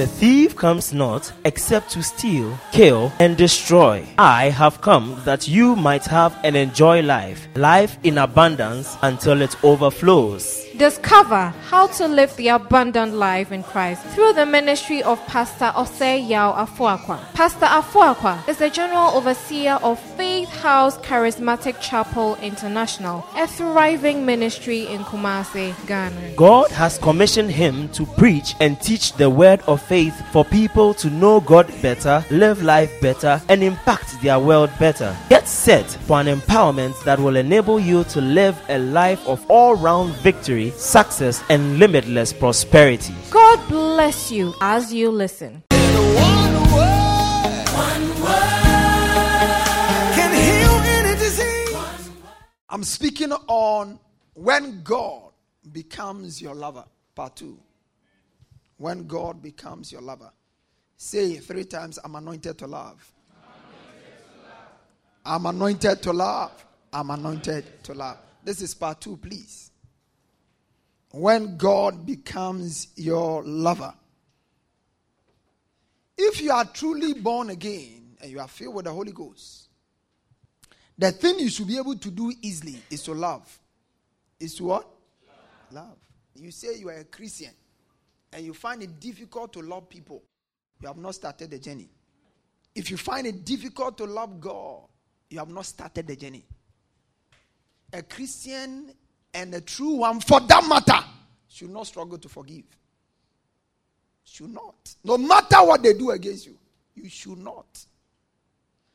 The thief comes not except to steal, kill, and destroy. I have come that you might have and enjoy life, life in abundance until it overflows. Discover how to live the abundant life in Christ through the ministry of Pastor Osei Yao Afuakwa. Pastor Afuakwa is the General Overseer of Faith House Charismatic Chapel International, a thriving ministry in Kumasi, Ghana. God has commissioned him to preach and teach the word of faith for people to know God better, live life better, and impact their world better. Get set for an empowerment that will enable you to live a life of all round victory, success, and limitless prosperity. God bless you as you listen. can heal any disease. I'm speaking on when God becomes your lover. Part two. When God becomes your lover. Say three times I'm anointed to love. I'm anointed to love. I'm anointed to love. This is part two, please. When God becomes your lover. If you are truly born again and you are filled with the Holy Ghost, the thing you should be able to do easily is to love. Is to what? Love. love. You say you are a Christian and you find it difficult to love people, you have not started the journey. If you find it difficult to love God, you have not started the journey. A Christian and a true one, for that matter, should not struggle to forgive. Should not. No matter what they do against you, you should not.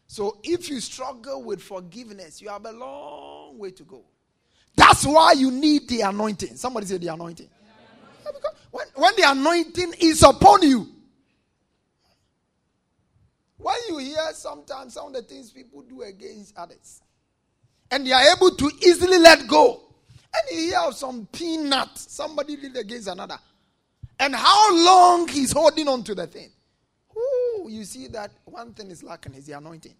So if you struggle with forgiveness, you have a long way to go. That's why you need the anointing. Somebody say the anointing. Yeah, when, when the anointing is upon you, when you hear sometimes some of the things people do against others, and they are able to easily let go, and you hear of some peanut somebody did against another, and how long he's holding on to the thing. Ooh, you see that one thing is lacking is the anointing.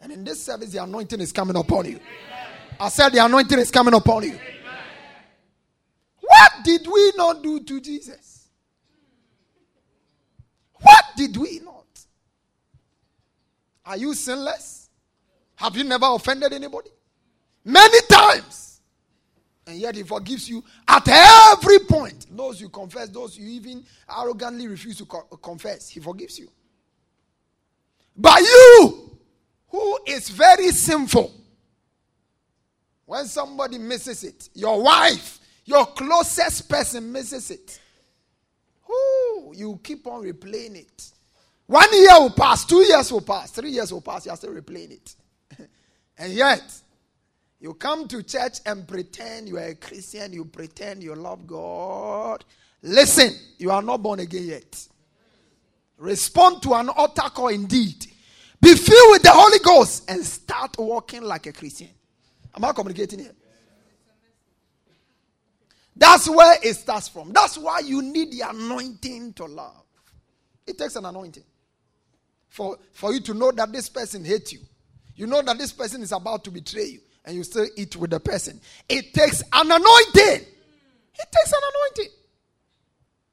And in this service, the anointing is coming upon you. Amen. I said the anointing is coming upon you. Amen. What did we not do to Jesus? What did we not? Are you sinless? Have you never offended anybody? Many times. And yet he forgives you at every point. Those you confess, those you even arrogantly refuse to co- confess, he forgives you. But you, who is very sinful, when somebody misses it, your wife, your closest person misses it, who you keep on replaying it. One year will pass, two years will pass, three years will pass, you are still replaying it. and yet, you come to church and pretend you are a Christian, you pretend you love God. Listen, you are not born again yet. Respond to an altar call indeed. Be filled with the Holy Ghost and start walking like a Christian. Am I communicating here? That's where it starts from. That's why you need the anointing to love. It takes an anointing for, for you to know that this person hates you. You know that this person is about to betray you, and you still eat with the person. It takes an anointing. It takes an anointing.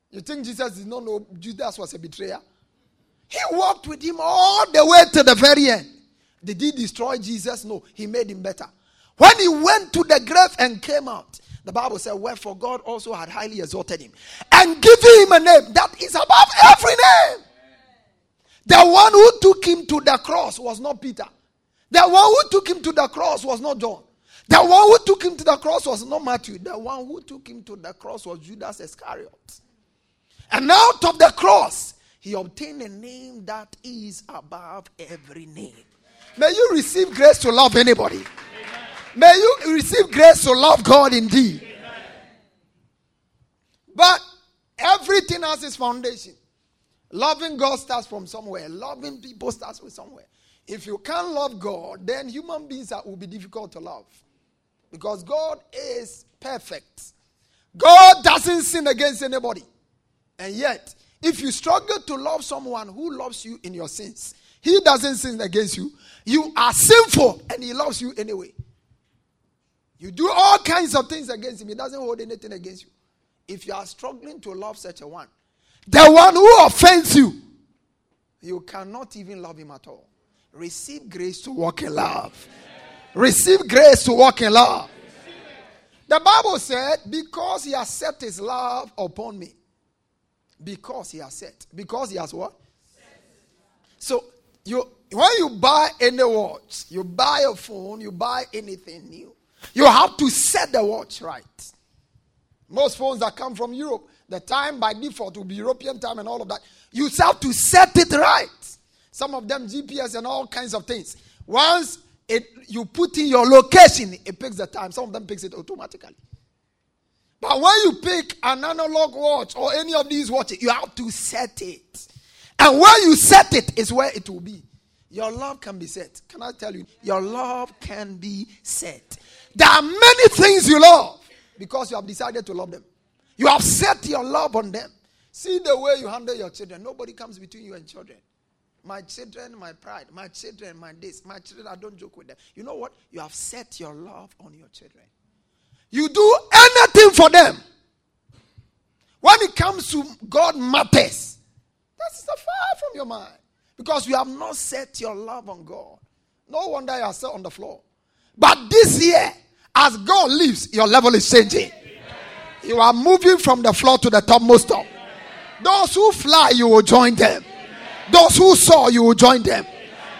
You think Jesus did not know Judas was a betrayer? He walked with him all the way to the very end. Did he destroy Jesus? No, he made him better. When he went to the grave and came out, the Bible said, Wherefore God also had highly exalted him and given him a name that is above every name. The one who took him to the cross was not Peter. The one who took him to the cross was not John. The one who took him to the cross was not Matthew. The one who took him to the cross was Judas Iscariot. And out of the cross, he obtained a name that is above every name. May you receive grace to love anybody. Amen. May you receive grace to love God indeed. Amen. But everything has its foundation. Loving God starts from somewhere. Loving people starts with somewhere. If you can't love God, then human beings are, will be difficult to love. Because God is perfect. God doesn't sin against anybody. And yet, if you struggle to love someone who loves you in your sins, he doesn't sin against you. You are sinful and he loves you anyway. You do all kinds of things against him, he doesn't hold anything against you. If you are struggling to love such a one, the one who offends you, you cannot even love him at all. Receive grace to walk in love. Receive grace to walk in love. The Bible said, because he has set his love upon me. Because he has set. Because he has what? So you when you buy any watch, you buy a phone, you buy anything new, you have to set the watch right. Most phones that come from Europe, the time by default will be European time and all of that. You have to set it right. Some of them GPS and all kinds of things. Once it, you put in your location, it picks the time. Some of them picks it automatically. But when you pick an analog watch or any of these watches, you have to set it. And where you set it is where it will be. Your love can be set. Can I tell you? Your love can be set. There are many things you love because you have decided to love them. You have set your love on them. See the way you handle your children. Nobody comes between you and children. My children, my pride. My children, my this. My children, I don't joke with them. You know what? You have set your love on your children. You do anything for them. When it comes to God matters, that's far from your mind. Because you have not set your love on God. No wonder you are still on the floor. But this year, as God lives, your level is changing. You are moving from the floor to the topmost top. Those who fly, you will join them. Those who saw, you will join them.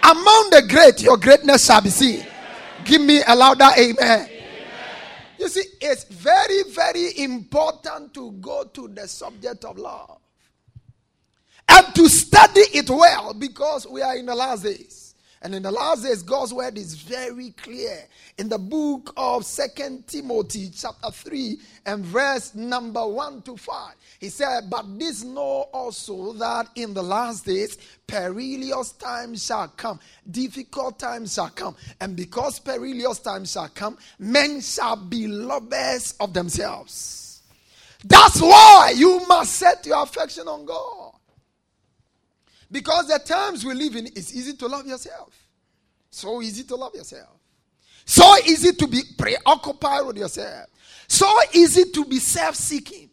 Among the great, your greatness shall be seen. Give me a louder amen. You see, it's very, very important to go to the subject of love and to study it well because we are in the last days. And in the last days, God's word is very clear. In the book of Second Timothy, chapter 3, and verse number 1 to 5, he said, But this know also that in the last days, perilous times shall come, difficult times shall come. And because perilous times shall come, men shall be lovers of themselves. That's why you must set your affection on God. Because the times we live in, it's easy to love yourself. So easy to love yourself. So easy to be preoccupied with yourself. So easy to be self seeking.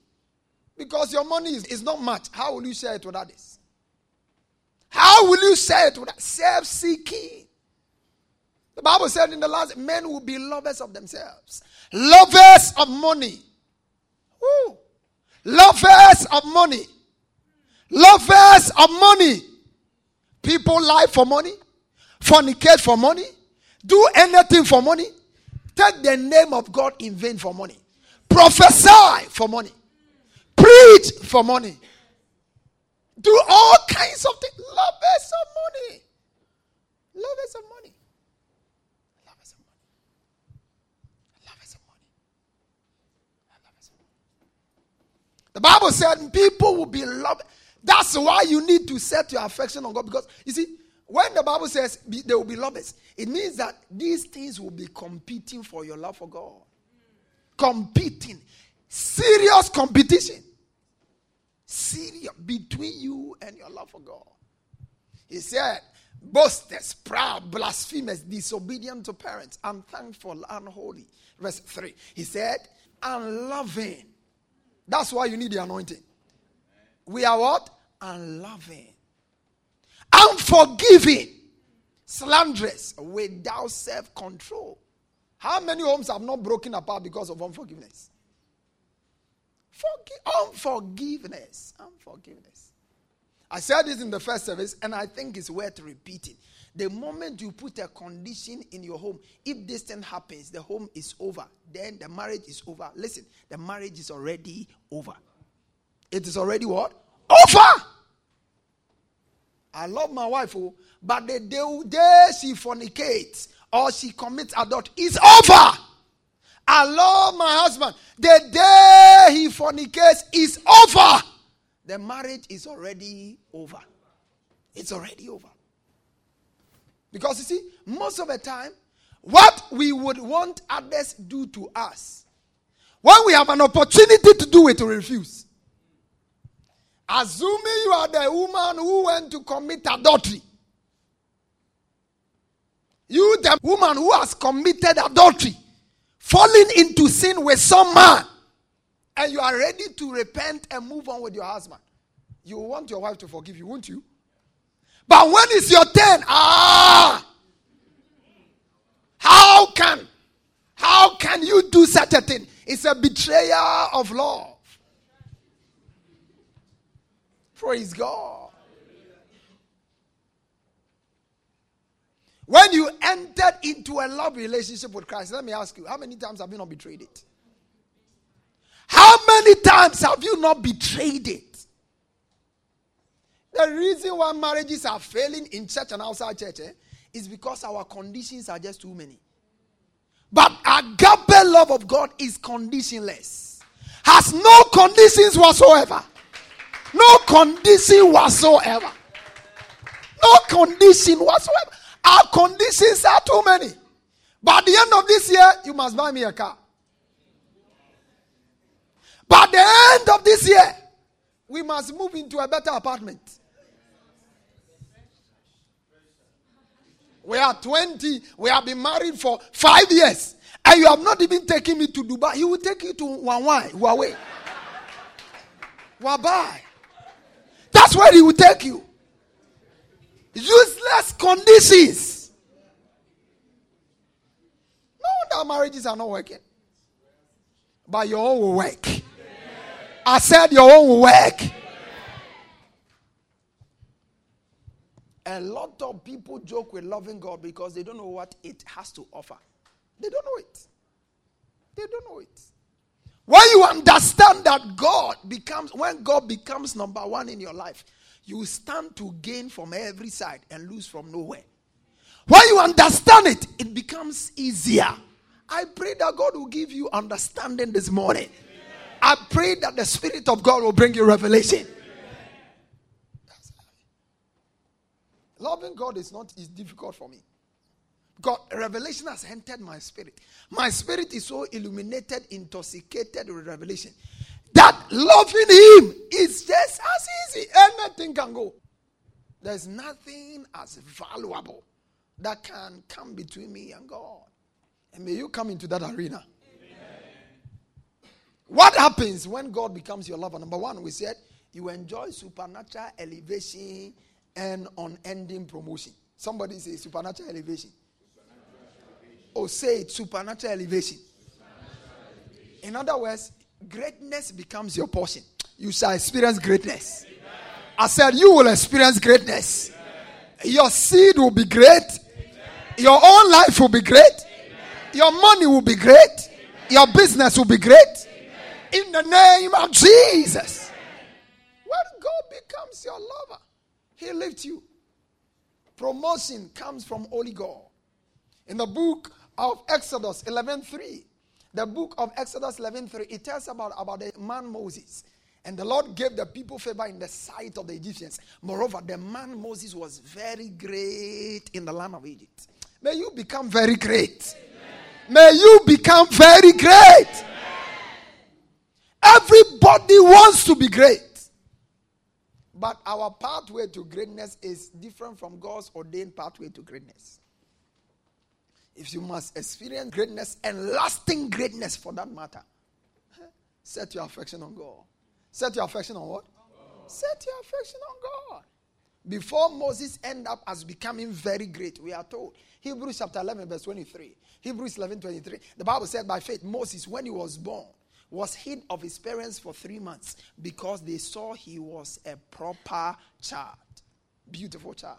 Because your money is, is not much. How will you share it with others? How will you share it with self seeking? The Bible said in the last, men will be lovers of themselves, lovers of money. Woo. Lovers of money. Lovers of money. People lie for money, fornicate for money, do anything for money, take the name of God in vain for money, prophesy for money, preach for money, do all kinds of things. Lovers of money. Lovers of money. Lovers of money. Lovers of money. Lovers of money. The Bible said people will be loved. That's why you need to set your affection on God. Because you see, when the Bible says be, they will be lovers, it means that these things will be competing for your love for God. Competing. Serious competition. Serious between you and your love for God. He said, boasters, proud, blasphemous, disobedient to parents, unthankful, unholy. Verse 3. He said, unloving. That's why you need the anointing. We are what? Unloving. Unforgiving. Slanderous. Without self control. How many homes have not broken apart because of unforgiveness? Forgi- unforgiveness. Unforgiveness. I said this in the first service, and I think it's worth repeating. The moment you put a condition in your home, if this thing happens, the home is over, then the marriage is over. Listen, the marriage is already over. It is already what? Over. I love my wife, oh, but the day, day she fornicates or she commits adultery is over. Love my husband. The day he fornicates is over. The marriage is already over. It's already over. Because you see, most of the time, what we would want others do to us, when we have an opportunity to do it, we refuse. Assuming you are the woman who went to commit adultery. You, the woman who has committed adultery, falling into sin with some man, and you are ready to repent and move on with your husband. You want your wife to forgive you, won't you? But when is your turn, ah, how can, how can you do such a thing? It's a betrayal of love. Praise God. When you entered into a love relationship with Christ, let me ask you, how many times have you not betrayed it? How many times have you not betrayed it? The reason why marriages are failing in church and outside church eh, is because our conditions are just too many. But agape love of God is conditionless, has no conditions whatsoever. No condition whatsoever. No condition whatsoever. Our conditions are too many. By the end of this year, you must buy me a car. By the end of this year, we must move into a better apartment. We are 20. We have been married for five years. And you have not even taken me to Dubai. He will take you to Huawei. Huawei. Wabai. That's where he will take you. Useless conditions. No wonder marriages are not working. But your own will work. I said your own will work. A lot of people joke with loving God because they don't know what it has to offer. They don't know it. They don't know it. When you understand that God becomes, when God becomes number one in your life, you stand to gain from every side and lose from nowhere. When you understand it, it becomes easier. I pray that God will give you understanding this morning. I pray that the Spirit of God will bring you revelation. Loving God is not is difficult for me. God, revelation has entered my spirit. My spirit is so illuminated, intoxicated with revelation that loving Him is just as easy. Anything can go. There's nothing as valuable that can come between me and God. And may you come into that arena. Amen. What happens when God becomes your lover? Number one, we said you enjoy supernatural elevation and unending promotion. Somebody say supernatural elevation. Or oh, say it supernatural elevation. supernatural elevation. In other words, greatness becomes your portion. You shall experience greatness. Amen. I said, You will experience greatness. Amen. Your seed will be great. Amen. Your own life will be great. Your money will be great. Your business will be great. In the name of Jesus. When God becomes your lover, He lifts you. Promotion comes from Holy God. In the book of Exodus 11:3, the book of Exodus 11:3, it tells about, about the man Moses. And the Lord gave the people favor in the sight of the Egyptians. Moreover, the man Moses was very great in the land of Egypt. May you become very great. Amen. May you become very great. Amen. Everybody wants to be great. But our pathway to greatness is different from God's ordained pathway to greatness if you must experience greatness and lasting greatness for that matter, set your affection on God. Set your affection on what? Set your affection on God. Before Moses end up as becoming very great, we are told. Hebrews chapter 11, verse 23. Hebrews 11, 23. The Bible said, by faith, Moses, when he was born, was hid of his parents for three months because they saw he was a proper child. Beautiful child.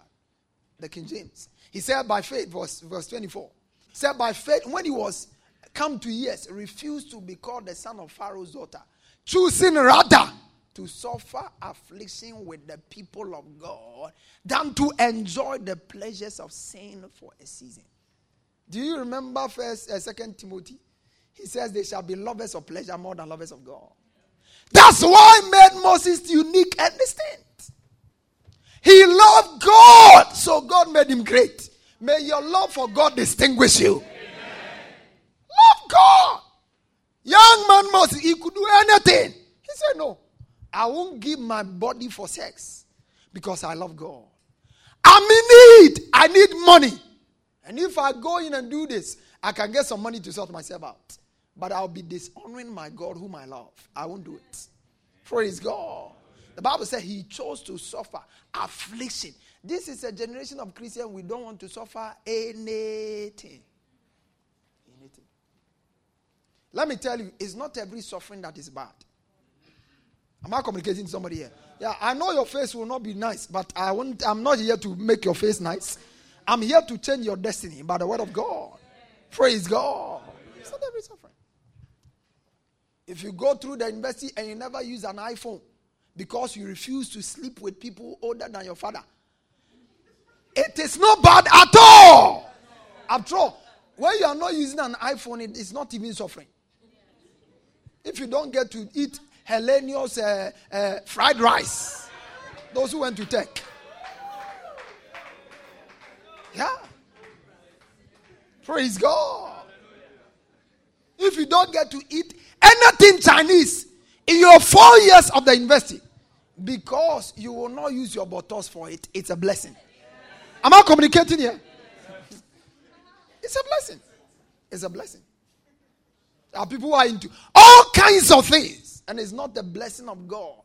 The King James. He said by faith, verse, verse 24 said by faith, when he was come to years, refused to be called the son of Pharaoh's daughter, choosing rather to suffer affliction with the people of God than to enjoy the pleasures of sin for a season. Do you remember first uh, second Timothy? He says they shall be lovers of pleasure more than lovers of God. That's why made Moses unique and distinct. He loved God, so God made him great. May your love for God distinguish you. Amen. Love God. Young man must, he could do anything. He said, No, I won't give my body for sex because I love God. I'm in need. I need money. And if I go in and do this, I can get some money to sort myself out. But I'll be dishonoring my God whom I love. I won't do it. Praise God. The Bible said he chose to suffer affliction. This is a generation of Christians, we don't want to suffer anything. Anything. Let me tell you, it's not every suffering that is bad. Am I communicating to somebody here? Yeah, I know your face will not be nice, but I won't, I'm not here to make your face nice. I'm here to change your destiny by the word of God. Praise God. It's not every suffering. If you go through the university and you never use an iPhone because you refuse to sleep with people older than your father, it is not bad at all. After all, when you are not using an iPhone, it is not even suffering. If you don't get to eat Hellenius uh, uh, fried rice, those who went to tech. Yeah. Praise God. If you don't get to eat anything Chinese in your four years of the university, because you will not use your bottles for it, it's a blessing. Am I communicating here? It's a blessing. It's a blessing. There are people who are into all kinds of things, and it's not the blessing of God.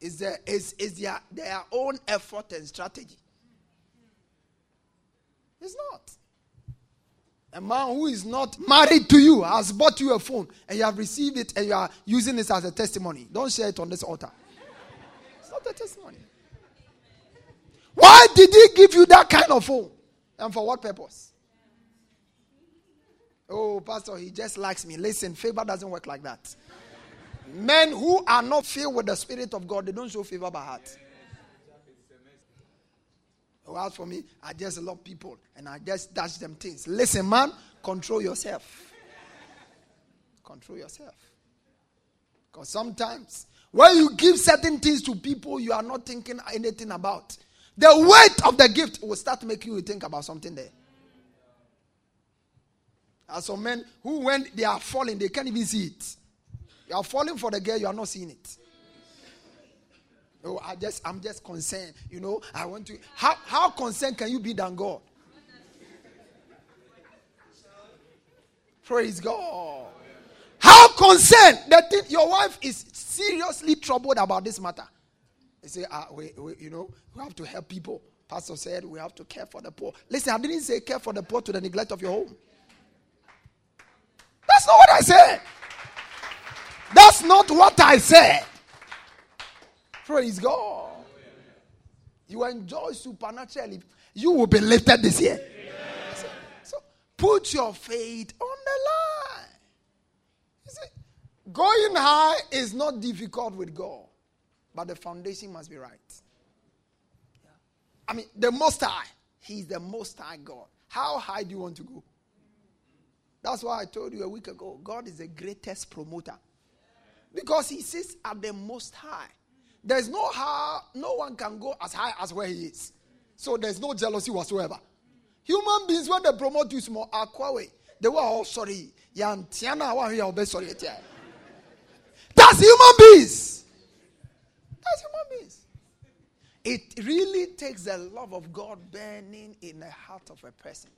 It's, their, it's, it's their, their own effort and strategy. It's not. A man who is not married to you has bought you a phone and you have received it and you are using it as a testimony. Don't share it on this altar. It's not a testimony. Why did he give you that kind of phone? And for what purpose? Oh, Pastor, he just likes me. Listen, favor doesn't work like that. Men who are not filled with the Spirit of God, they don't show favor by heart. Oh, as for me, I just love people and I just dash them things. Listen, man, control yourself. Control yourself. Because sometimes when you give certain things to people you are not thinking anything about, the weight of the gift will start making you think about something there. As some men who, when they are falling, they can't even see it. You are falling for the girl, you are not seeing it. Oh, I just, I'm just concerned. You know, I want to. How, how concerned can you be than God? Praise God. How concerned that your wife is seriously troubled about this matter. They say, ah, we, we, you know, we have to help people. Pastor said we have to care for the poor. Listen, I didn't say care for the poor to the neglect of your home. That's not what I said. That's not what I said. Praise God. You enjoy supernaturally. You will be lifted this year. So, so put your faith on the line. You see, going high is not difficult with God, but the foundation must be right. I mean, the Most High, He's the Most High God. How high do you want to go? That's why I told you a week ago God is the greatest promoter. Because He sits at the Most High. There's no how, no one can go as high as where He is. So there's no jealousy whatsoever. Human beings, when they promote you small, aquawe, they were all sorry. That's human beings. That's human beings. It really takes the love of God burning in the heart of a person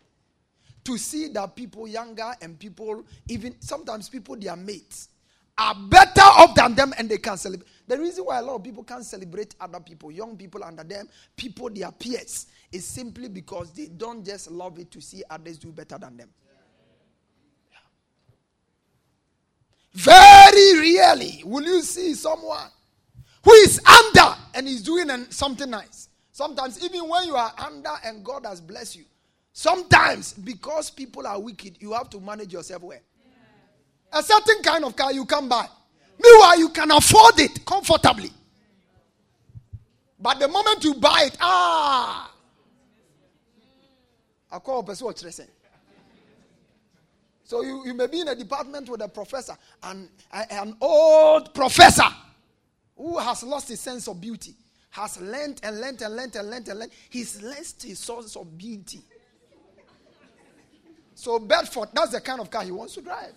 to see that people younger and people, even sometimes people, their mates, are better off than them and they can celebrate. The reason why a lot of people can't celebrate other people, young people under them, people, their peers, is simply because they don't just love it to see others do better than them. Very rarely will you see someone who is under and is doing something nice. Sometimes, even when you are under and God has blessed you, Sometimes, because people are wicked, you have to manage yourself well. A certain kind of car you can buy. Meanwhile, you can afford it comfortably. But the moment you buy it, ah, I call a person So you, you may be in a department with a professor, and an old professor who has lost his sense of beauty, has learned and learned and learned and learned and learned. He's lost his source of beauty. So Bedford, that's the kind of car he wants to drive.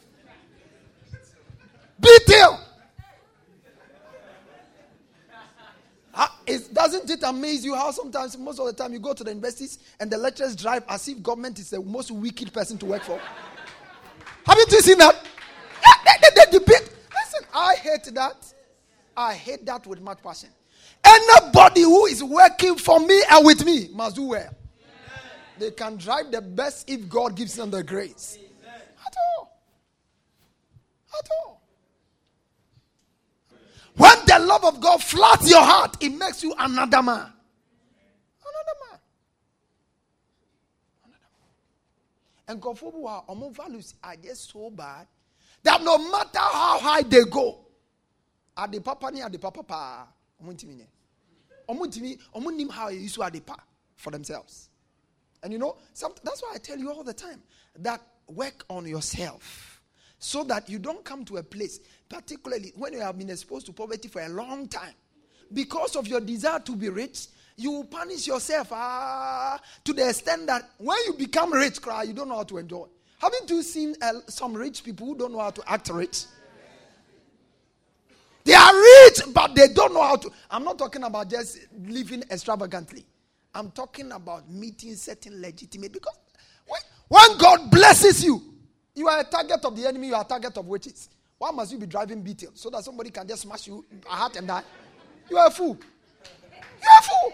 Detail. Uh, it, doesn't it amaze you how sometimes, most of the time, you go to the universities and the lecturers drive as if government is the most wicked person to work for? Haven't you seen that? They, they, they debate. Listen, I hate that. I hate that with much passion. Anybody who is working for me and with me must do well. They can drive the best if God gives them the grace. At all. At all. When the love of God floods your heart, it makes you another man. Another man. Another man. And God, values are just so bad that no matter how high they go, the papa ni at the papa pa, omuntimi omuntimi omunim how you used to at the pa for themselves. And you know, that's why I tell you all the time that work on yourself so that you don't come to a place, particularly when you have been exposed to poverty for a long time, because of your desire to be rich. You will punish yourself ah, to the extent that when you become rich, cry, you don't know how to enjoy. Haven't you seen uh, some rich people who don't know how to act rich? They are rich, but they don't know how to. I'm not talking about just living extravagantly. I'm talking about meeting certain legitimate. Because when, God blesses you, you are a target of the enemy, you are a target of witches. Why must you be driving beetle so that somebody can just smash you a heart and die? You are a fool. You are a fool.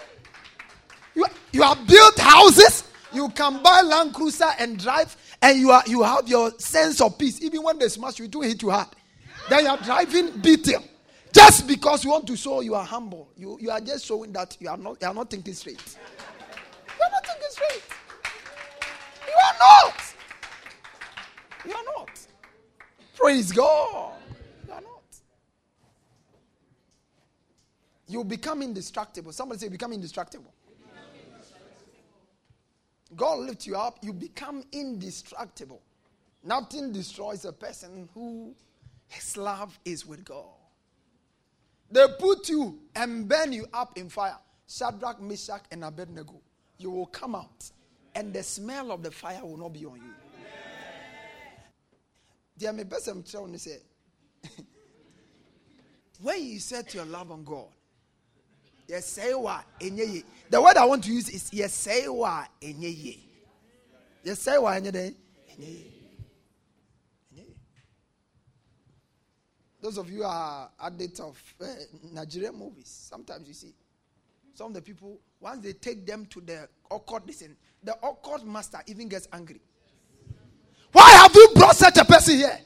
You, you have built houses, you can buy Land Cruiser and drive and you are you have your sense of peace. Even when they smash you, it will hit you hard. Then you are driving beating. Just because you want to show you are humble. You, you are just showing that you are not you are not thinking straight. You are not thinking straight. You are not. You are not. Praise God. You are not. You become indestructible. Somebody say become indestructible. God lifts you up, you become indestructible. Nothing destroys a person who his love is with God. They put you and burn you up in fire. Shadrach, Meshach, and Abednego. You will come out, and the smell of the fire will not be on you. Dear me, best I'm trying to say, when you set your love on God, yɛsɛe enye ye. The word I want to use is yɛsɛe wa enye ye. Yɛsɛe wa Those of you are addicts of uh, Nigerian movies. Sometimes you see some of the people once they take them to the occult listen, the occult master even gets angry. Why have you brought such a person here?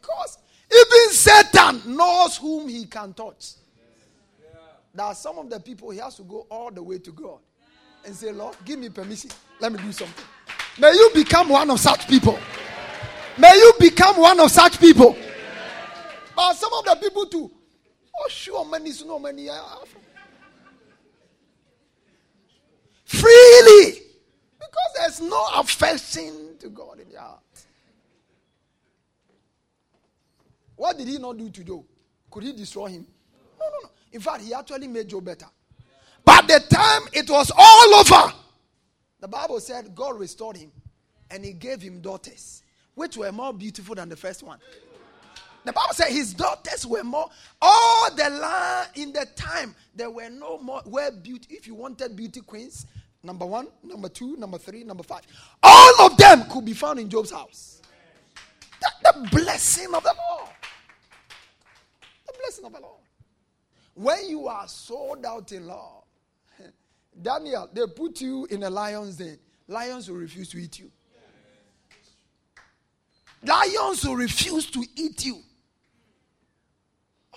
Because even Satan knows whom he can touch. There are some of the people he has to go all the way to God and say, Lord, give me permission. Let me do something. May you become one of such people. May you become one of such people. But some of the people too. Oh, sure, many is no many. Freely. Because there's no affection to God in your heart. What did he not do to Job? Could he destroy him? No, no, no. In fact, he actually made Job better. But the time it was all over, the Bible said God restored him and he gave him daughters, which were more beautiful than the first one. The Bible said his daughters were more, all the land in the time, there were no more, where beauty, if you wanted beauty queens, number one, number two, number three, number five, all of them could be found in Job's house. That, the blessing of the Lord The blessing of the Lord. When you are sold out in love, Daniel, they put you in a lion's den. Lions will refuse to eat you. Lions will refuse to eat you.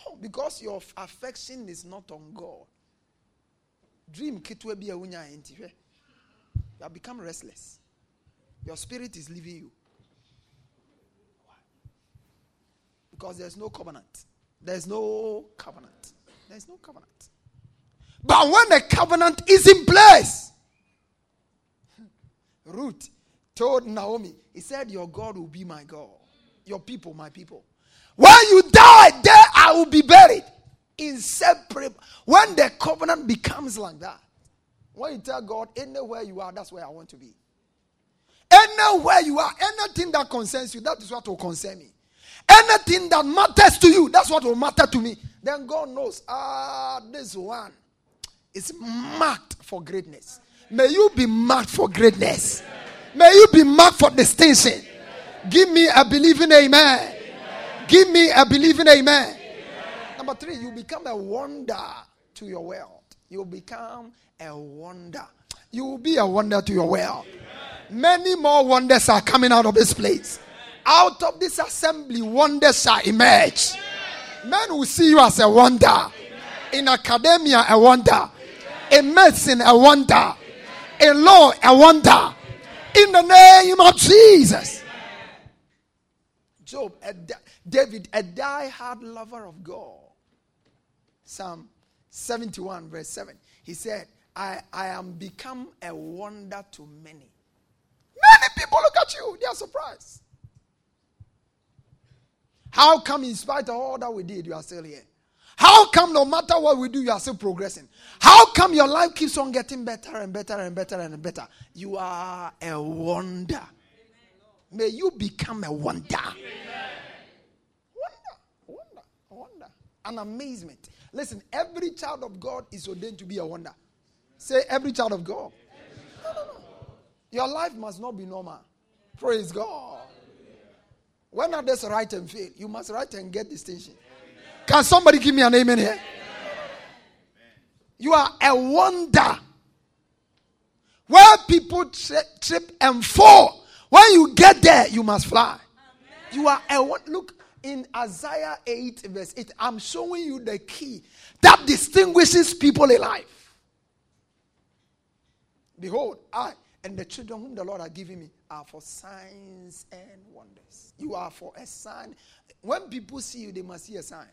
Oh, because your affection is not on God. Dream kitwe be eh? You have become restless. Your spirit is leaving you. Because there's no covenant. There's no covenant. There's no covenant. But when the covenant is in place, Ruth told Naomi, He said, Your God will be my God, your people, my people. When you die, there I will be buried. In Inseparable. When the covenant becomes like that, when you tell God, anywhere you are, that's where I want to be. Anywhere you are, anything that concerns you, that is what will concern me. Anything that matters to you, that's what will matter to me. Then God knows, ah, this one is marked for greatness. May you be marked for greatness. May you be marked for distinction. Give me a believing amen. Give me a believing amen. amen. Number three, you become a wonder to your world. You become a wonder. You will be a wonder to your world. Many more wonders are coming out of this place. Out of this assembly, wonders shall emerge. Men will see you as a wonder. In academia, a wonder. In medicine, a wonder. In law, a wonder. In the name of Jesus. Job, a David, a die-hard lover of God. Psalm 71, verse 7. He said, I, I am become a wonder to many. Many people look at you, they are surprised. How come, in spite of all that we did, you are still here? How come, no matter what we do, you are still progressing? How come your life keeps on getting better and better and better and better? You are a wonder. May you become a wonder. Wonder, wonder, wonder. An amazement. Listen, every child of God is ordained to be a wonder. Say, every child of God. No, no, no. Your life must not be normal. Praise God. When others write and fail, you must write and get distinction. Can somebody give me an amen here? You are a wonder. Where people tri- trip and fall, when you get there, you must fly. You are a wonder. Look in Isaiah 8, verse 8. I'm showing you the key that distinguishes people in life. Behold, I and the children whom the Lord has given me are for signs and wonders. You are for a sign. When people see you, they must see a sign.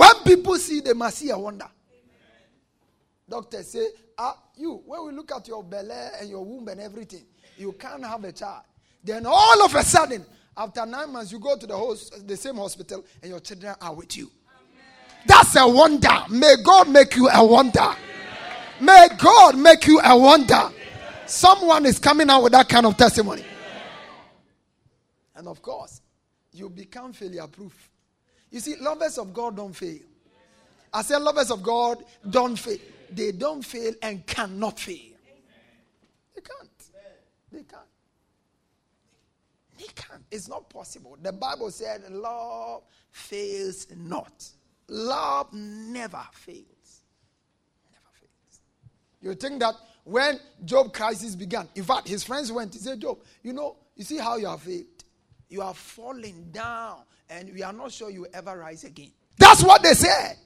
When people see, they must see a wonder. Doctors say, ah, you, when we look at your belly and your womb and everything, you can't have a child. Then all of a sudden, after nine months, you go to the, host, the same hospital and your children are with you. That's a wonder. May God make you a wonder. May God make you a wonder. Someone is coming out with that kind of testimony. And of course, you become failure proof. You see, lovers of God don't fail. I said, lovers of God don't fail. They don't fail and cannot fail. They can't. They can't. They can't. It's not possible. The Bible said, love fails not. Love never fails. Never fails. You think that when Job crisis began, in fact, his friends went, he said, Job, you know, you see how you have failed. You are falling down, and we are not sure you will ever rise again. That's what they said.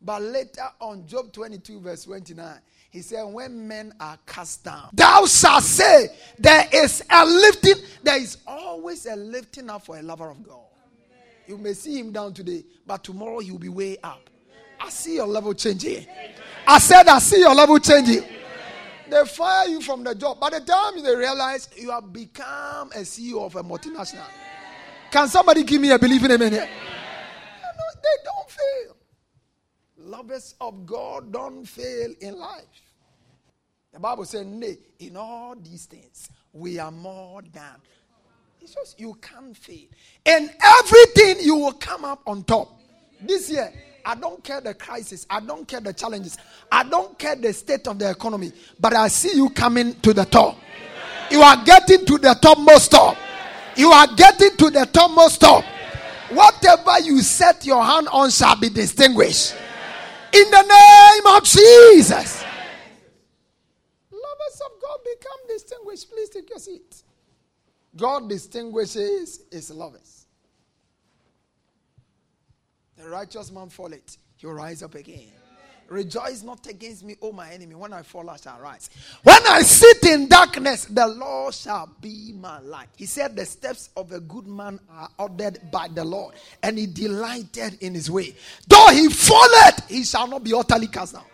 But later on, Job 22, verse 29, he said, When men are cast down, thou shalt say, There is a lifting, there is always a lifting up for a lover of God. You may see him down today, but tomorrow he will be way up. I see your level changing. I said, I see your level changing. They fire you from the job. By the time they realize you have become a CEO of a multinational. Can somebody give me a believing amen here? No, they don't fail. Lovers of God don't fail in life. The Bible says, Nay, in all these things, we are more than. It's just you can't fail. In everything, you will come up on top. This year, I don't care the crisis. I don't care the challenges. I don't care the state of the economy. But I see you coming to the top. You are getting to the topmost top. You are getting to the topmost top. Whatever you set your hand on shall be distinguished. In the name of Jesus. Lovers of God become distinguished. Please take your seat. God distinguishes his lovers. The righteous man falleth, he will rise up again. Rejoice not against me, O my enemy. When I fall, I shall rise. When I sit in darkness, the Lord shall be my light. He said, The steps of a good man are ordered by the Lord, and he delighted in his way. Though he falleth, he shall not be utterly cast down.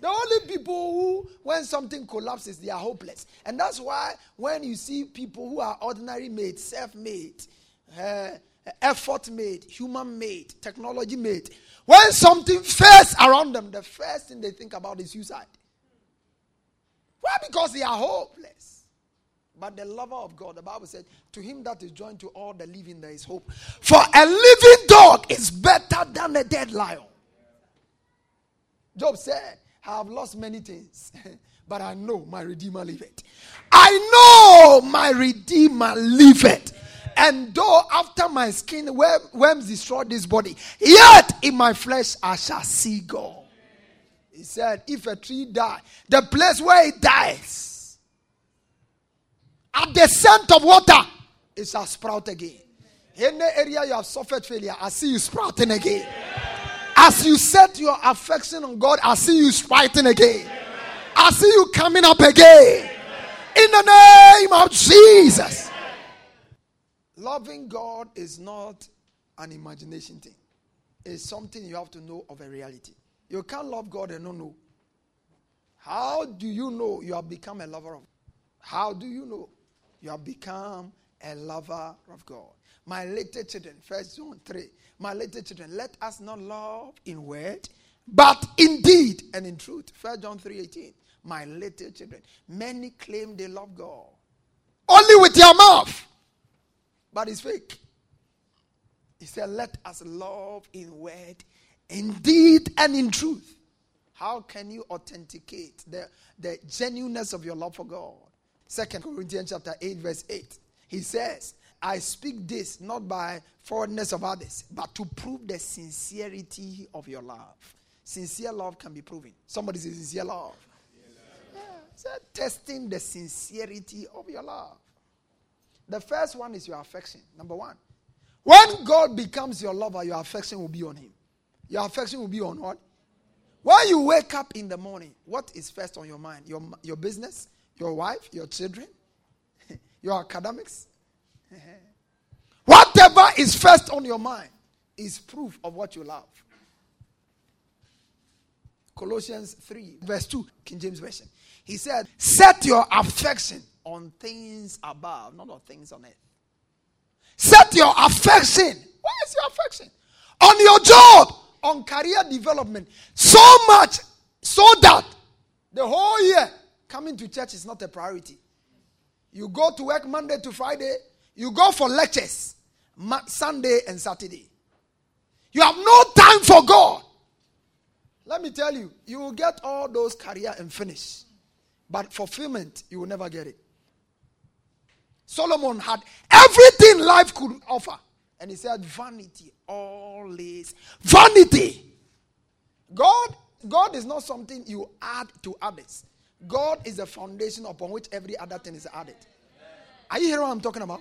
The only people who, when something collapses, they are hopeless. And that's why when you see people who are ordinary made, self made, uh, effort made, human made, technology made. When something fails around them, the first thing they think about is suicide. Why? Because they are hopeless. But the lover of God, the Bible said, to him that is joined to all the living, there is hope. For a living dog is better than a dead lion. Job said, I have lost many things, but I know my Redeemer liveth. I know my Redeemer liveth And though after my skin worms destroy this body, yet in my flesh I shall see God. He said, If a tree die, the place where it dies, at the scent of water, it shall sprout again. In the area you have suffered failure, I see you sprouting again. As you set your affection on God, I see you sprouting again. I see you coming up again. In the name of Jesus. Loving God is not an imagination thing, it's something you have to know of a reality. You can't love God and not know. How do you know you have become a lover of God? How do you know you have become a lover of God? My little children, First John 3. My little children, let us not love in word, but in deed and in truth. First John 3 18. My little children. Many claim they love God. Only with your mouth. But it's fake. He said, Let us love in word, in deed, and in truth. How can you authenticate the, the genuineness of your love for God? Second Corinthians chapter 8, verse 8. He says, I speak this not by forwardness of others, but to prove the sincerity of your love. Sincere love can be proven. Somebody says sincere love. Yeah, so testing the sincerity of your love. The first one is your affection. Number one. When God becomes your lover, your affection will be on Him. Your affection will be on what? When you wake up in the morning, what is first on your mind? Your, your business, your wife, your children, your academics, Whatever is first on your mind is proof of what you love. Colossians 3, verse 2, King James Version. He said, Set your affection on things above, not on things on earth. Set your affection. Where is your affection? On your job, on career development. So much so that the whole year coming to church is not a priority. You go to work Monday to Friday, you go for lectures Sunday and Saturday. You have no time for God. Let me tell you, you will get all those career and finish. But fulfillment, you will never get it. Solomon had everything life could offer. And he said, vanity, all is vanity. God, God is not something you add to others. God is the foundation upon which every other thing is added. Are you hearing what I'm talking about?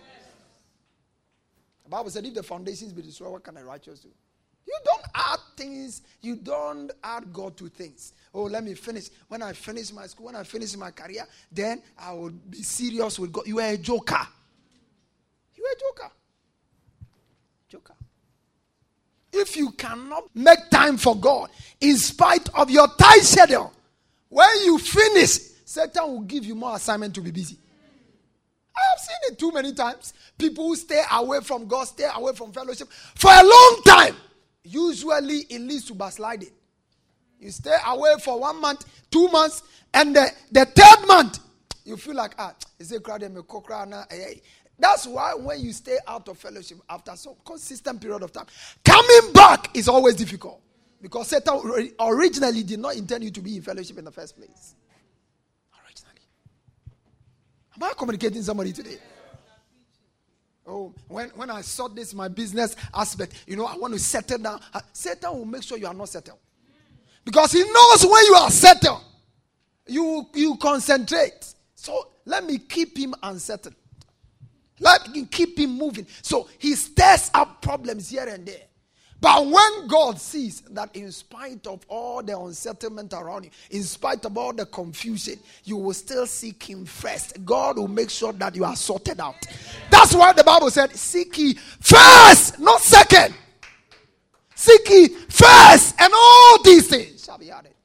The Bible said, if the foundations be destroyed, what can the righteous do? You don't add things, you don't add God to things. Oh, let me finish. When I finish my school, when I finish my career, then I will be serious with God. You are a joker. You are a joker. Joker. If you cannot make time for God in spite of your tight schedule, when you finish, Satan will give you more assignment to be busy. I have seen it too many times. People who stay away from God, stay away from fellowship for a long time. Usually it leads to backsliding. You stay away for one month, two months, and the, the third month, you feel like, ah, is it crowded? That's why when you stay out of fellowship after some consistent period of time, coming back is always difficult. Because Satan originally did not intend you to be in fellowship in the first place. Originally. Am I communicating somebody today? Oh, when, when I saw this, my business aspect, you know, I want to settle down. Satan will make sure you are not settled. Because he knows when you are settled, you, you concentrate. So let me keep him unsettled. Let me keep him moving. So he stirs up problems here and there. But when God sees that, in spite of all the unsettlement around you, in spite of all the confusion, you will still seek Him first. God will make sure that you are sorted out. That's why the Bible said, Seek ye first, not second. Seek ye first, and all these things shall be added.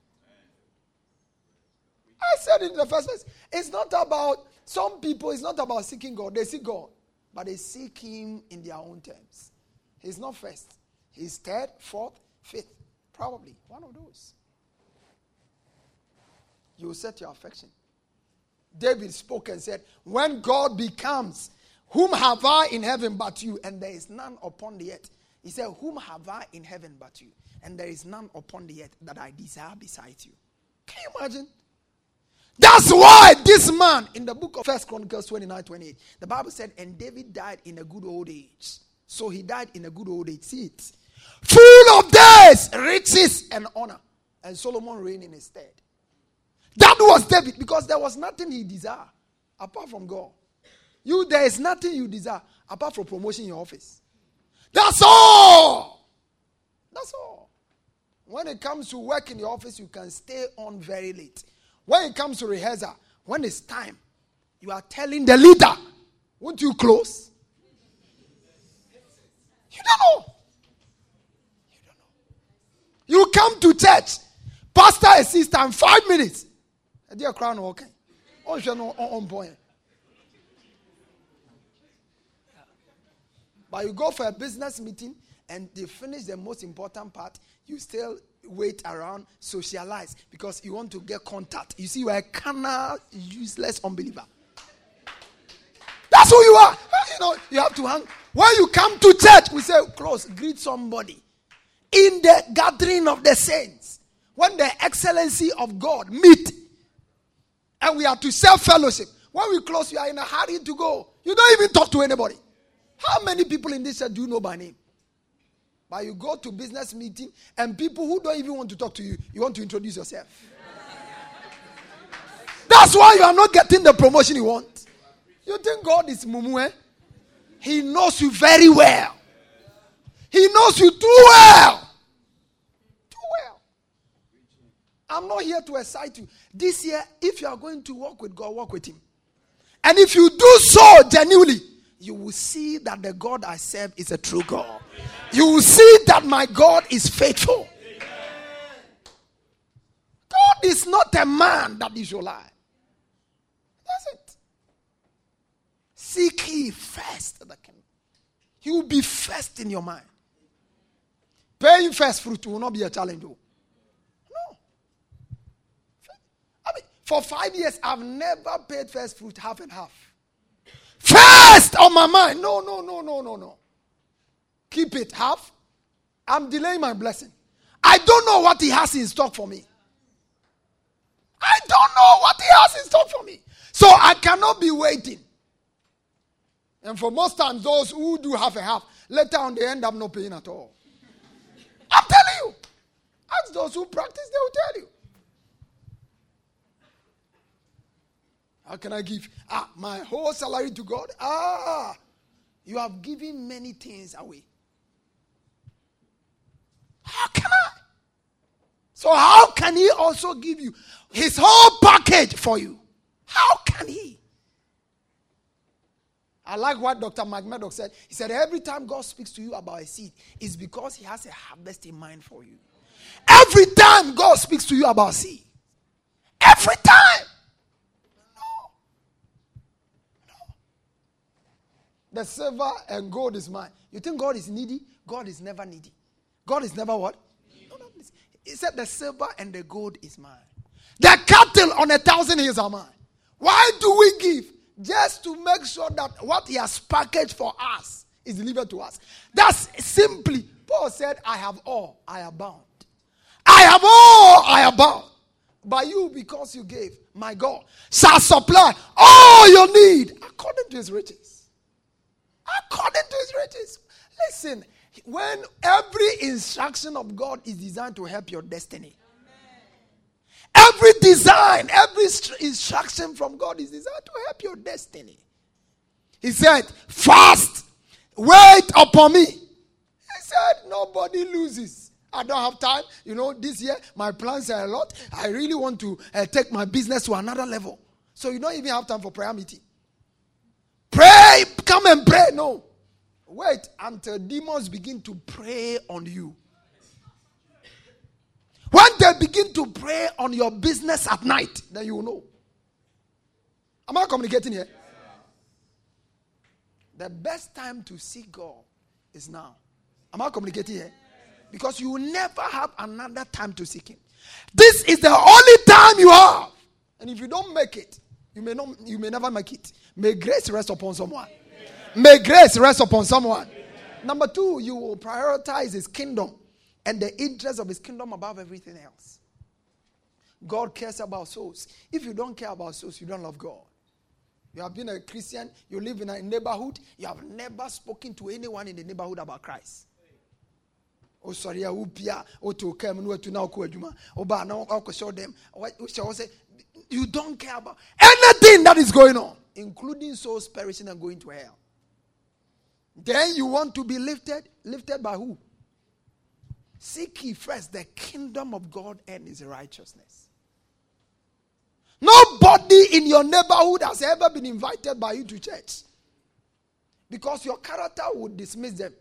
I said in the first place, it's not about some people, it's not about seeking God. They seek God, but they seek Him in their own terms. He's not first. He's third, fourth, fifth. Probably one of those. You set your affection. David spoke and said, When God becomes, whom have I in heaven but you? And there is none upon the earth. He said, Whom have I in heaven but you? And there is none upon the earth that I desire besides you. Can you imagine? That's why this man in the book of First Chronicles 29 28, the Bible said, and David died in a good old age. So he died in a good old age. See it. Full of days, riches, and honor. And Solomon reigned in his stead. That was David because there was nothing he desired apart from God. You, there is nothing you desire apart from promotion in your office. That's all. That's all. When it comes to work in your office, you can stay on very late. When it comes to rehearsal, when it's time, you are telling the leader, won't you close? You don't know. You. You come to church, pastor assist time five minutes. Dear crown okay. Oh, you know, On point. But you go for a business meeting and they finish the most important part, you still wait around, socialize because you want to get contact. You see, you're a carnal, useless unbeliever. That's who you are. Ah, you know, you have to hang. When you come to church, we say, close, greet somebody. In the gathering of the saints, when the excellency of God meet, and we are to self fellowship. When we close, you are in a hurry to go. You don't even talk to anybody. How many people in this church do you know by name? But you go to business meeting and people who don't even want to talk to you, you want to introduce yourself. That's why you are not getting the promotion you want. You think God is mumu, eh? He knows you very well. He knows you too well. Too well. I'm not here to excite you. This year, if you are going to walk with God, walk with Him. And if you do so genuinely, you will see that the God I serve is a true God. You will see that my God is faithful. God is not a man that he should lie. That's it. Seek ye first the kingdom. He will be first in your mind. Paying first fruit will not be a challenge. No. I mean, for five years, I've never paid first fruit half and half. First on my mind. No, no, no, no, no, no. Keep it half. I'm delaying my blessing. I don't know what he has in stock for me. I don't know what he has in stock for me. So I cannot be waiting. And for most times, those who do half a half, later on they end up not paying at all. I'm telling you. Ask those who practice, they will tell you. How can I give ah, my whole salary to God? Ah, you have given many things away. How can I? So, how can He also give you His whole package for you? How can He? I like what Dr. Mike Murdock said. He said, Every time God speaks to you about a seed, it's because He has a harvest in mind for you. Every time God speaks to you about seed, every time. The silver and gold is mine. You think God is needy? God is never needy. God is never what? No, no, he said, The silver and the gold is mine. The cattle on a thousand hills are mine. Why do we give? Just to make sure that what He has packaged for us is delivered to us. That's simply, Paul said, I have all, I abound. I have all, I abound. By you, because you gave, my God shall supply all your need according to His riches according to his riches. Listen, when every instruction of God is designed to help your destiny, every design, every instruction from God is designed to help your destiny. He said, Fast, wait upon me. He said, Nobody loses. I don't have time. You know, this year my plans are a lot. I really want to uh, take my business to another level. So you don't even have time for prayer meeting. Pray, come and pray. No. Wait until demons begin to prey on you. When they begin to prey on your business at night, then you will know. Am I communicating here? The best time to seek God is now. Am I communicating here? Because you will never have another time to seek Him. This is the only time you have. And if you don't make it, you may not you may never make it. May grace rest upon someone. May grace rest upon someone. Number two, you will prioritize his kingdom and the interest of his kingdom above everything else. God cares about souls. If you don't care about souls, you don't love God. You have been a Christian, you live in a neighborhood, you have never spoken to anyone in the neighborhood about Christ. Oh, sorry, I will be to come and to now Kwaduma. Oh, but I'll oh, show them. say, You don't care about anything that is going on, including souls perishing and going to hell. Then you want to be lifted? Lifted by who? Seek ye first the kingdom of God and his righteousness. Nobody in your neighborhood has ever been invited by you to church because your character would dismiss them.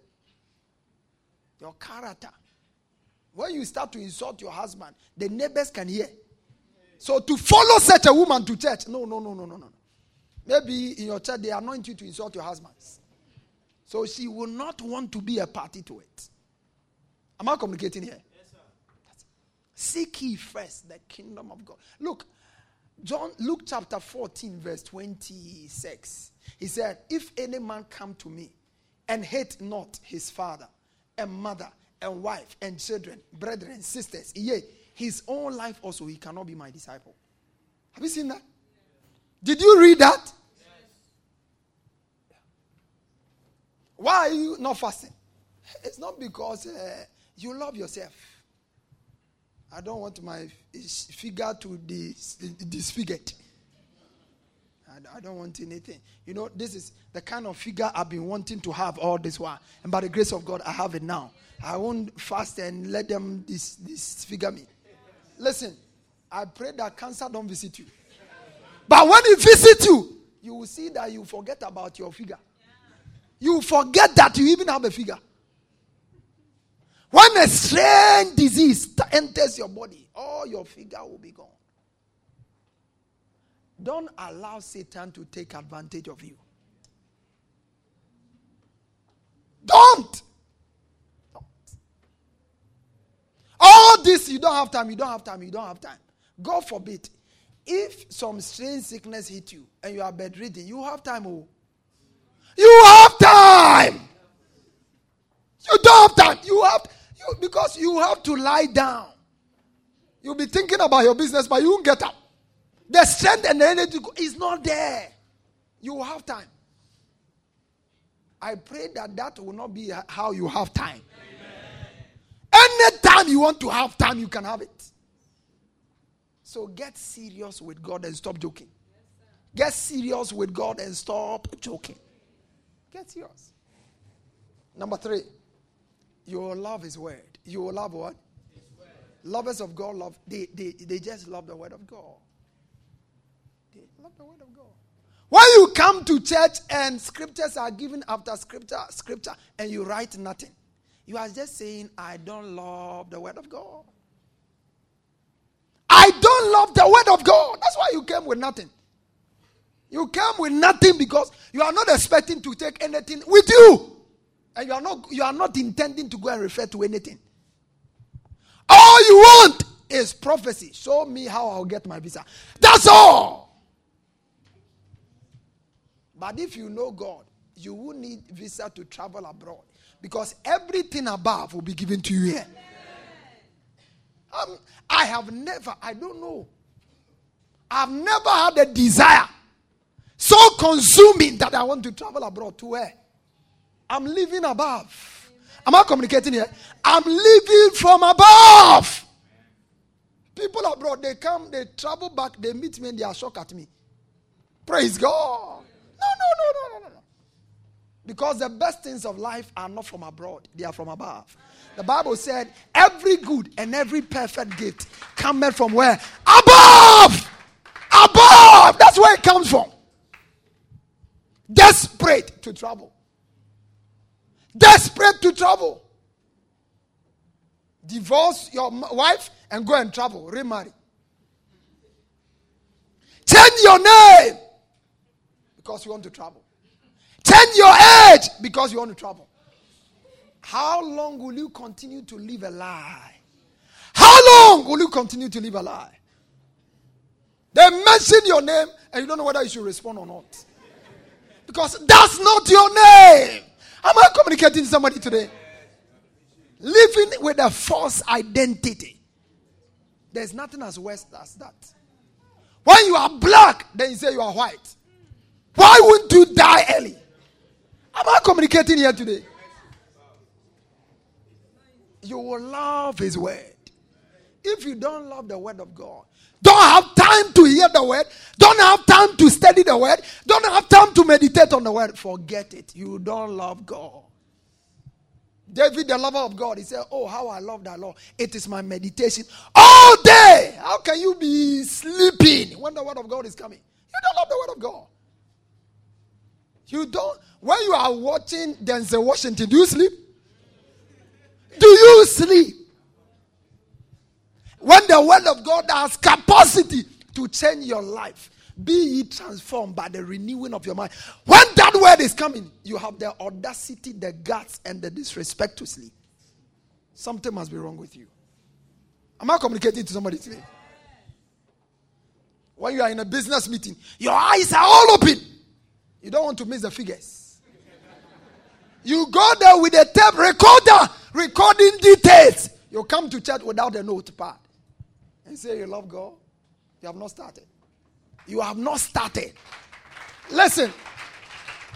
Your character. When you start to insult your husband, the neighbors can hear. So to follow such a woman to church, no, no, no, no, no, no. Maybe in your church they anoint you to insult your husbands. So she will not want to be a party to it. Am I communicating here? Yes, sir. Seek ye first the kingdom of God. Look, John, Luke chapter 14, verse 26. He said, If any man come to me and hate not his father and mother and wife and children, brethren sisters, yea, his own life also, he cannot be my disciple. Have you seen that? Did you read that? Why are you not fasting? It's not because uh, you love yourself. I don't want my figure to be disfigured. I don't want anything. You know, this is the kind of figure I've been wanting to have all this while. And by the grace of God, I have it now. I won't fast and let them dis- disfigure me. Listen, I pray that cancer don't visit you. But when it visits you, you will see that you forget about your figure. You forget that you even have a figure. When a strange disease enters your body, all your figure will be gone. Don't allow Satan to take advantage of you. Don't. Don't. All this, you don't have time, you don't have time, you don't have time. God forbid. If some strange sickness hit you and you are bedridden, you have time. Oh. You have time. You don't have time. You have you, because you have to lie down. You'll be thinking about your business, but you won't get up. The strength and the energy is not there. You will have time. I pray that that will not be how you have time. Anytime you want to have time, you can have it. So get serious with God and stop joking. Get serious with God and stop joking. Get serious. Number three. You will love His word. You will love what? Lovers of God love, they, they, they just love the word of God. They love the word of God. When you come to church and scriptures are given after scripture, scripture, and you write nothing, you are just saying, I don't love the word of God. I don't love the word of God. That's why you came with nothing. You came with nothing because you are not expecting to take anything with you. And you are not you are not intending to go and refer to anything. All you want is prophecy. Show me how I'll get my visa. That's all. But if you know God, you will need visa to travel abroad because everything above will be given to you here. Um, I have never, I don't know, I've never had a desire so consuming that I want to travel abroad to where? I'm living above. Am I communicating here? I'm living from above. People abroad, they come, they travel back, they meet me, and they are shocked at me. Praise God. No, no, no, no, no, no. Because the best things of life are not from abroad, they are from above. The Bible said, every good and every perfect gift cometh from where? Above! Above! That's where it comes from. Desperate to travel desperate to travel. Divorce your wife and go and travel, remarry. Change your name because you want to travel. Change your age because you want to travel. How long will you continue to live a lie? How long will you continue to live a lie? They mention your name and you don't know whether you should respond or not. Because that's not your name. Am I communicating to somebody today? Living with a false identity. There's nothing as worse as that. When you are black, then you say you are white. Why wouldn't you die early? Am I communicating here today? You will love His word. If you don't love the word of God, don't have time to hear the word, don't have time to study the word, don't have time to meditate on the word, forget it. You don't love God. David, the lover of God, he said, Oh, how I love that law. It is my meditation all day. How can you be sleeping when the word of God is coming? You don't love the word of God. You don't. When you are watching Denzel Washington, do you sleep? Do you sleep? When the word of God has capacity to change your life, be ye transformed by the renewing of your mind. When that word is coming, you have the audacity, the guts, and the disrespect to sleep. Something must be wrong with you. Am I communicating to somebody today? When you are in a business meeting, your eyes are all open. You don't want to miss the figures. You go there with a tape recorder, recording details. You come to church without a notepad and say you love God. You have not started. You have not started. Listen,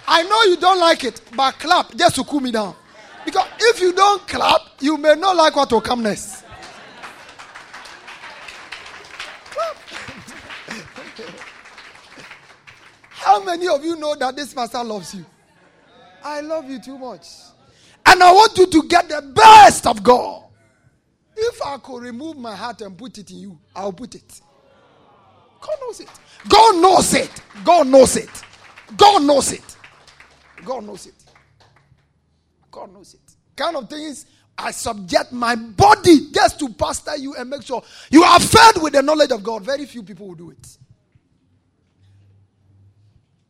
I know you don't like it, but clap just to cool me down. Because if you don't clap, you may not like what will come next. How many of you know that this pastor loves you? I love you too much. And I want you to get the best of God. If I could remove my heart and put it in you, I'll put it. God knows it. God knows it. God knows it. God knows it. God knows it. God knows it. Kind of things I subject my body just to pastor you and make sure you are fed with the knowledge of God. Very few people will do it.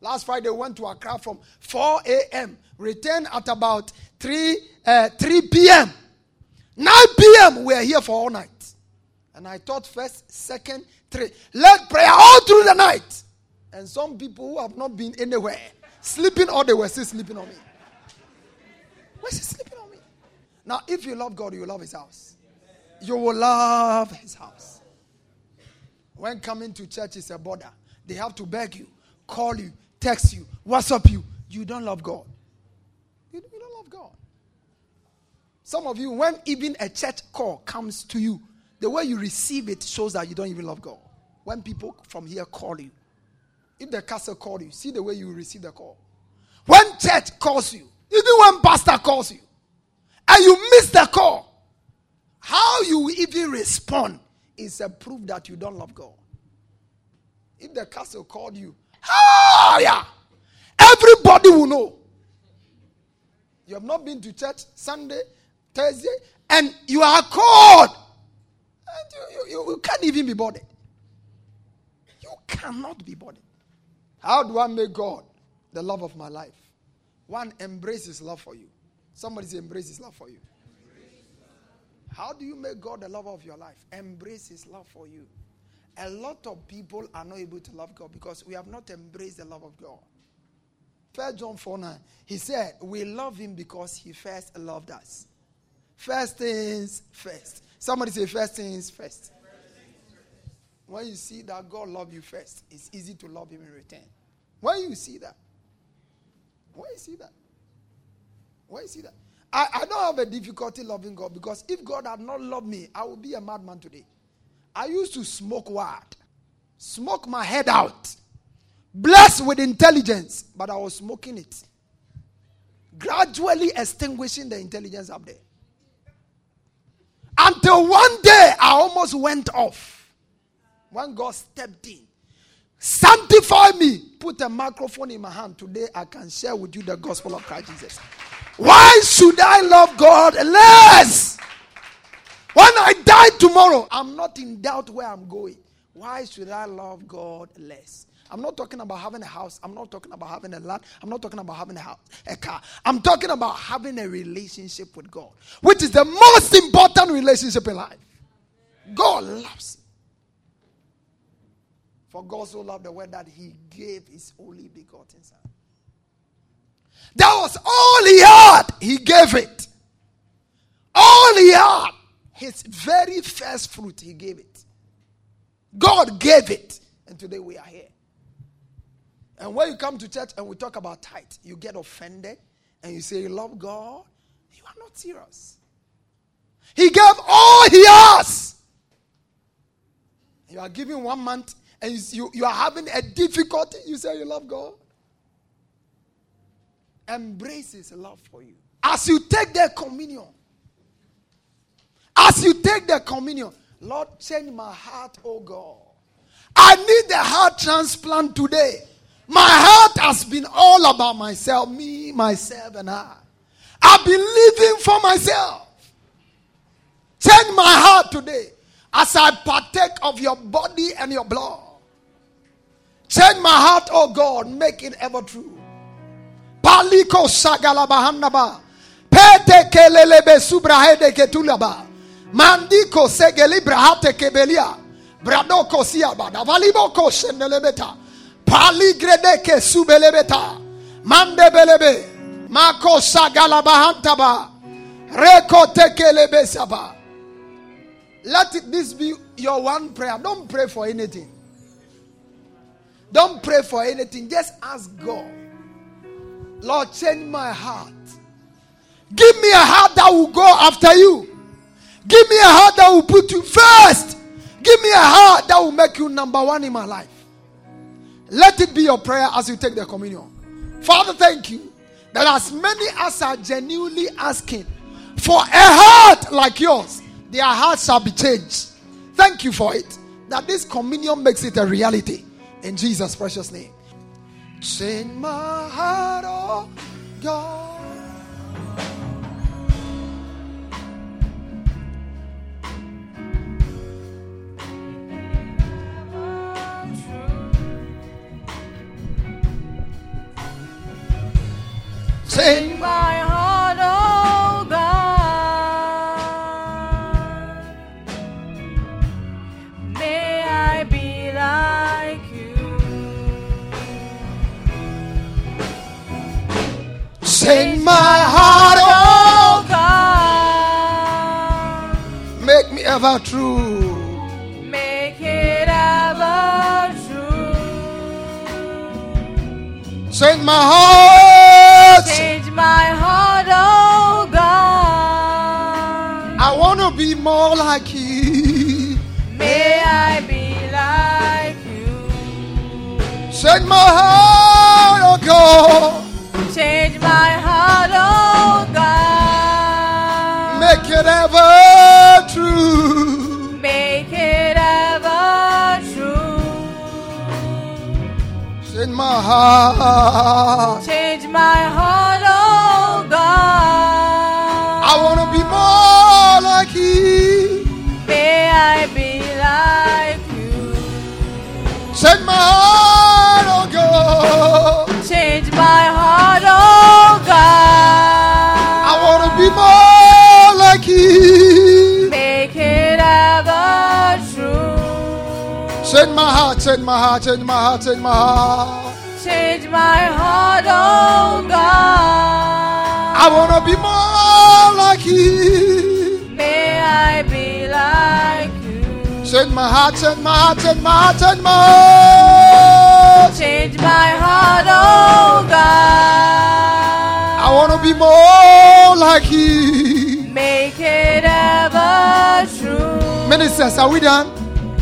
Last Friday, we went to Accra from 4 a.m., returned at about 3, uh, 3 p.m. 9 p.m., we are here for all night. And I taught first, second, three. Let prayer all through the night. And some people who have not been anywhere, sleeping or they were still sleeping on me. Why is he sleeping on me? Now, if you love God, you love his house. You will love his house. When coming to church is a border, they have to beg you, call you, text you, WhatsApp you. You don't love God. You don't love God. Some of you, when even a church call comes to you, the way you receive it shows that you don't even love God. When people from here call you, if the castle call you, see the way you receive the call. When church calls you, even when pastor calls you, and you miss the call, how you even respond is a proof that you don't love God. If the castle called you, ah, yeah, everybody will know. You have not been to church Sunday, Thursday, and you are called and you, you, you can't even be bothered. You cannot be bothered. How do I make God the love of my life? One, embrace his love for you. Somebody say, embrace his love for you. How do you make God the lover of your life? Embrace his love for you. A lot of people are not able to love God because we have not embraced the love of God. First John 4 9, he said, We love him because he first loved us. First things first. Somebody say, first things first. When you see that God love you first, it's easy to love Him in return. When you see that, when you see that, when you see that, I, I don't have a difficulty loving God because if God had not loved me, I would be a madman today. I used to smoke what? Smoke my head out. Blessed with intelligence, but I was smoking it. Gradually extinguishing the intelligence up there. Until one day I almost went off. When God stepped in, sanctify me, put a microphone in my hand. Today I can share with you the gospel of Christ Jesus. Why should I love God less? When I die tomorrow, I'm not in doubt where I'm going. Why should I love God less? I'm not talking about having a house. I'm not talking about having a land. I'm not talking about having a house, a car. I'm talking about having a relationship with God, which is the most important relationship in life. God loves you. For God so loved the world that he gave his only begotten son. That was all he had. He gave it. All he had. His very first fruit, he gave it. God gave it. And today we are here. And when you come to church and we talk about tithe, you get offended and you say you love God. You are not serious. He gave all he has. You are giving one month and you, you are having a difficulty. You say you love God. Embrace his love for you. As you take the communion, as you take the communion, Lord, change my heart, oh God. I need the heart transplant today. My heart has been all about myself, me, myself, and I. I've been living for myself. Change my heart today as I partake of your body and your blood. Change my heart, oh God, make it ever true. Paliko sagalabahanaba. Pete kelelebe subrahede ketulaba. Mandiko segeli brahate kebelia. Bradoko siabada. Valiboko shenelebeta. Pali gredeke subelebeta. Mande belebe. Mako sagalabahantaba. Reko tekelebe saba. Let this be your one prayer. Don't pray for anything. Don't pray for anything. Just ask God. Lord, change my heart. Give me a heart that will go after you. Give me a heart that will put you first. Give me a heart that will make you number one in my life. Let it be your prayer as you take the communion. Father, thank you that as many as are genuinely asking for a heart like yours, their hearts shall be changed. Thank you for it. That this communion makes it a reality. In Jesus' precious name. Change my heart, oh God. Change my heart, oh God. May I be like you. Change my heart, oh oh, make me ever true. Make it ever true. Change my heart. More like you. May I be like you. Change my heart, oh God. Change my heart, oh God. Make it ever true. Make it ever true. Change my heart. Change change my heart, change my heart, change my heart. Change my heart, oh God. I want to be more like you. May I be like you. Change my heart, change my heart, change my heart, change my heart. Change my heart, oh God. I want to be more like you. Make it ever true. Ministers, are we done?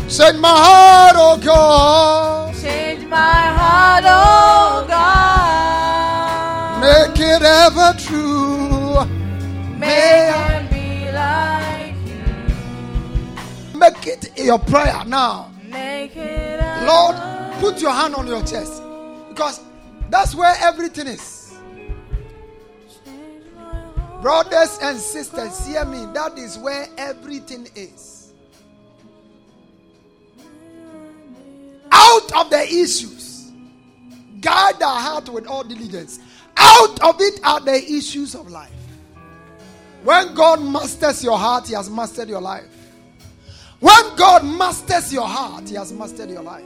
Change my heart, oh God. Change my heart, oh God. Make it ever true. May I be like you. Make it your prayer now. Make it Lord, put your hand on your chest. Because that's where everything is. Change my heart. Brothers and sisters, hear me. That is where everything is. Out of the issues, guard our heart with all diligence. Out of it are the issues of life. When God masters your heart, He has mastered your life. When God masters your heart, He has mastered your life.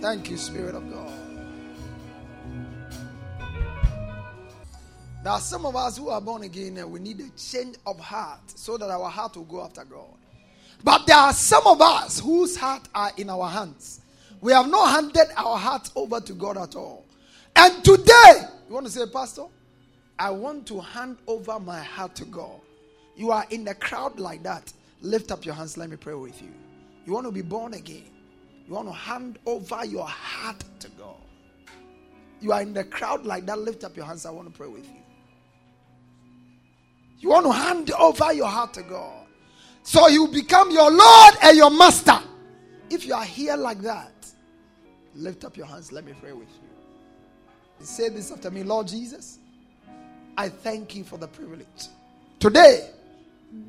Thank you, Spirit of God. There are some of us who are born again and we need a change of heart so that our heart will go after God. But there are some of us whose heart are in our hands. We have not handed our hearts over to God at all. And today, you want to say, Pastor, I want to hand over my heart to God. You are in the crowd like that. Lift up your hands. Let me pray with you. You want to be born again. You want to hand over your heart to God. You are in the crowd like that. Lift up your hands. I want to pray with you. You want to hand over your heart to God. So you become your Lord and your master. If you are here like that, lift up your hands. Let me pray with you. Say this after me Lord Jesus, I thank you for the privilege. Today,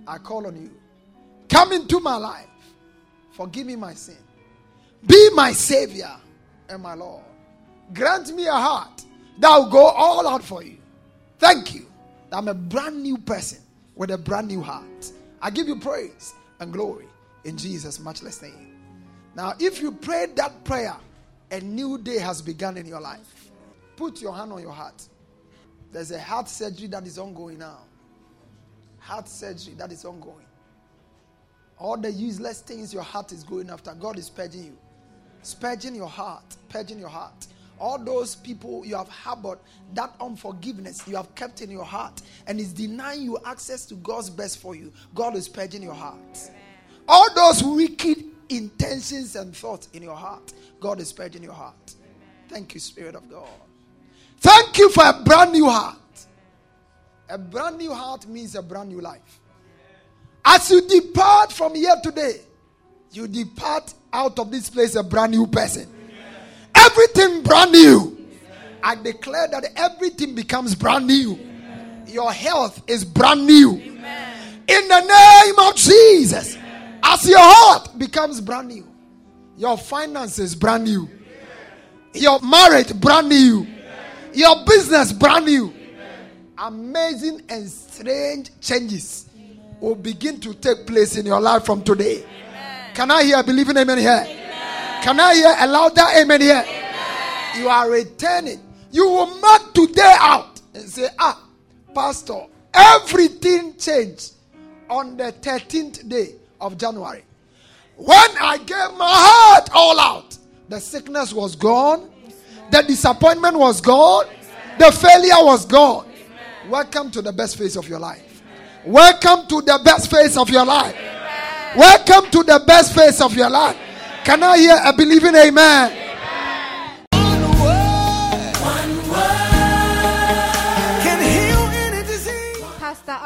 I call on you. Come into my life. Forgive me my sin. Be my Savior and my Lord. Grant me a heart that will go all out for you. Thank you. I'm a brand new person with a brand new heart. I give you praise and glory in Jesus' matchless name. Now, if you prayed that prayer, a new day has begun in your life. Put your hand on your heart. There's a heart surgery that is ongoing now. Heart surgery that is ongoing. All the useless things your heart is going after, God is purging you. Purging your heart, purging your heart. All those people you have harbored, that unforgiveness you have kept in your heart, and is denying you access to God's best for you. God is purging your heart. All those wicked intentions and thoughts in your heart, God is purging your heart. Thank you, Spirit of God. Thank you for a brand new heart. A brand new heart means a brand new life. As you depart from here today, you depart out of this place a brand new person. Everything brand new. I declare that everything becomes brand new. Your health is brand new. In the name of Jesus. As your heart becomes brand new, your finances brand new, your marriage brand new, your business brand new. Amazing and strange changes will begin to take place in your life from today. Can I hear believing amen here? Can I hear a louder amen here? You are returning. You will mark today out and say, Ah, Pastor, everything changed on the 13th day of January. When I gave my heart all out, the sickness was gone, the disappointment was gone, the failure was gone. Welcome to the best phase of your life. Welcome to the best phase of your life. Welcome to the best phase of your life. Can I hear a believing amen?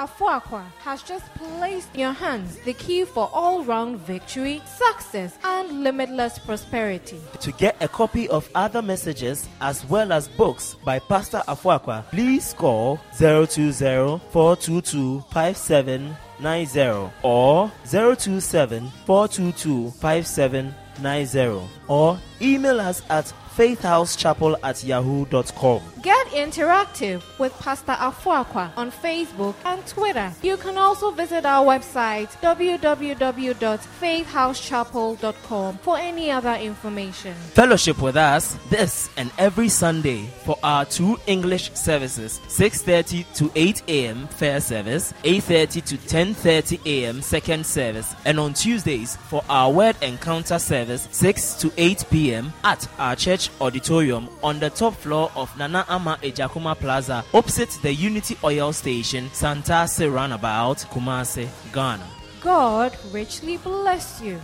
Afuakwa has just placed in your hands the key for all round victory, success, and limitless prosperity. To get a copy of other messages as well as books by Pastor Afuakwa, please call 020-422-5790 or 027-422-5790 or email us at faithhousechapel at yahoo.com. Get interactive with Pastor Afuakwa on Facebook and Twitter. You can also visit our website www.faithhousechapel.com for any other information. Fellowship with us this and every Sunday for our two English services 6:30 to 8 a.m. first service, 8:30 to 10:30 a.m. second service, and on Tuesdays for our word encounter service 6 to 8 p.m. at our Church Auditorium on the top floor of Nana Ama Ejakuma Plaza, opposite the Unity Oil Station, Santasi Runabout, Kumase, Ghana. God richly bless you.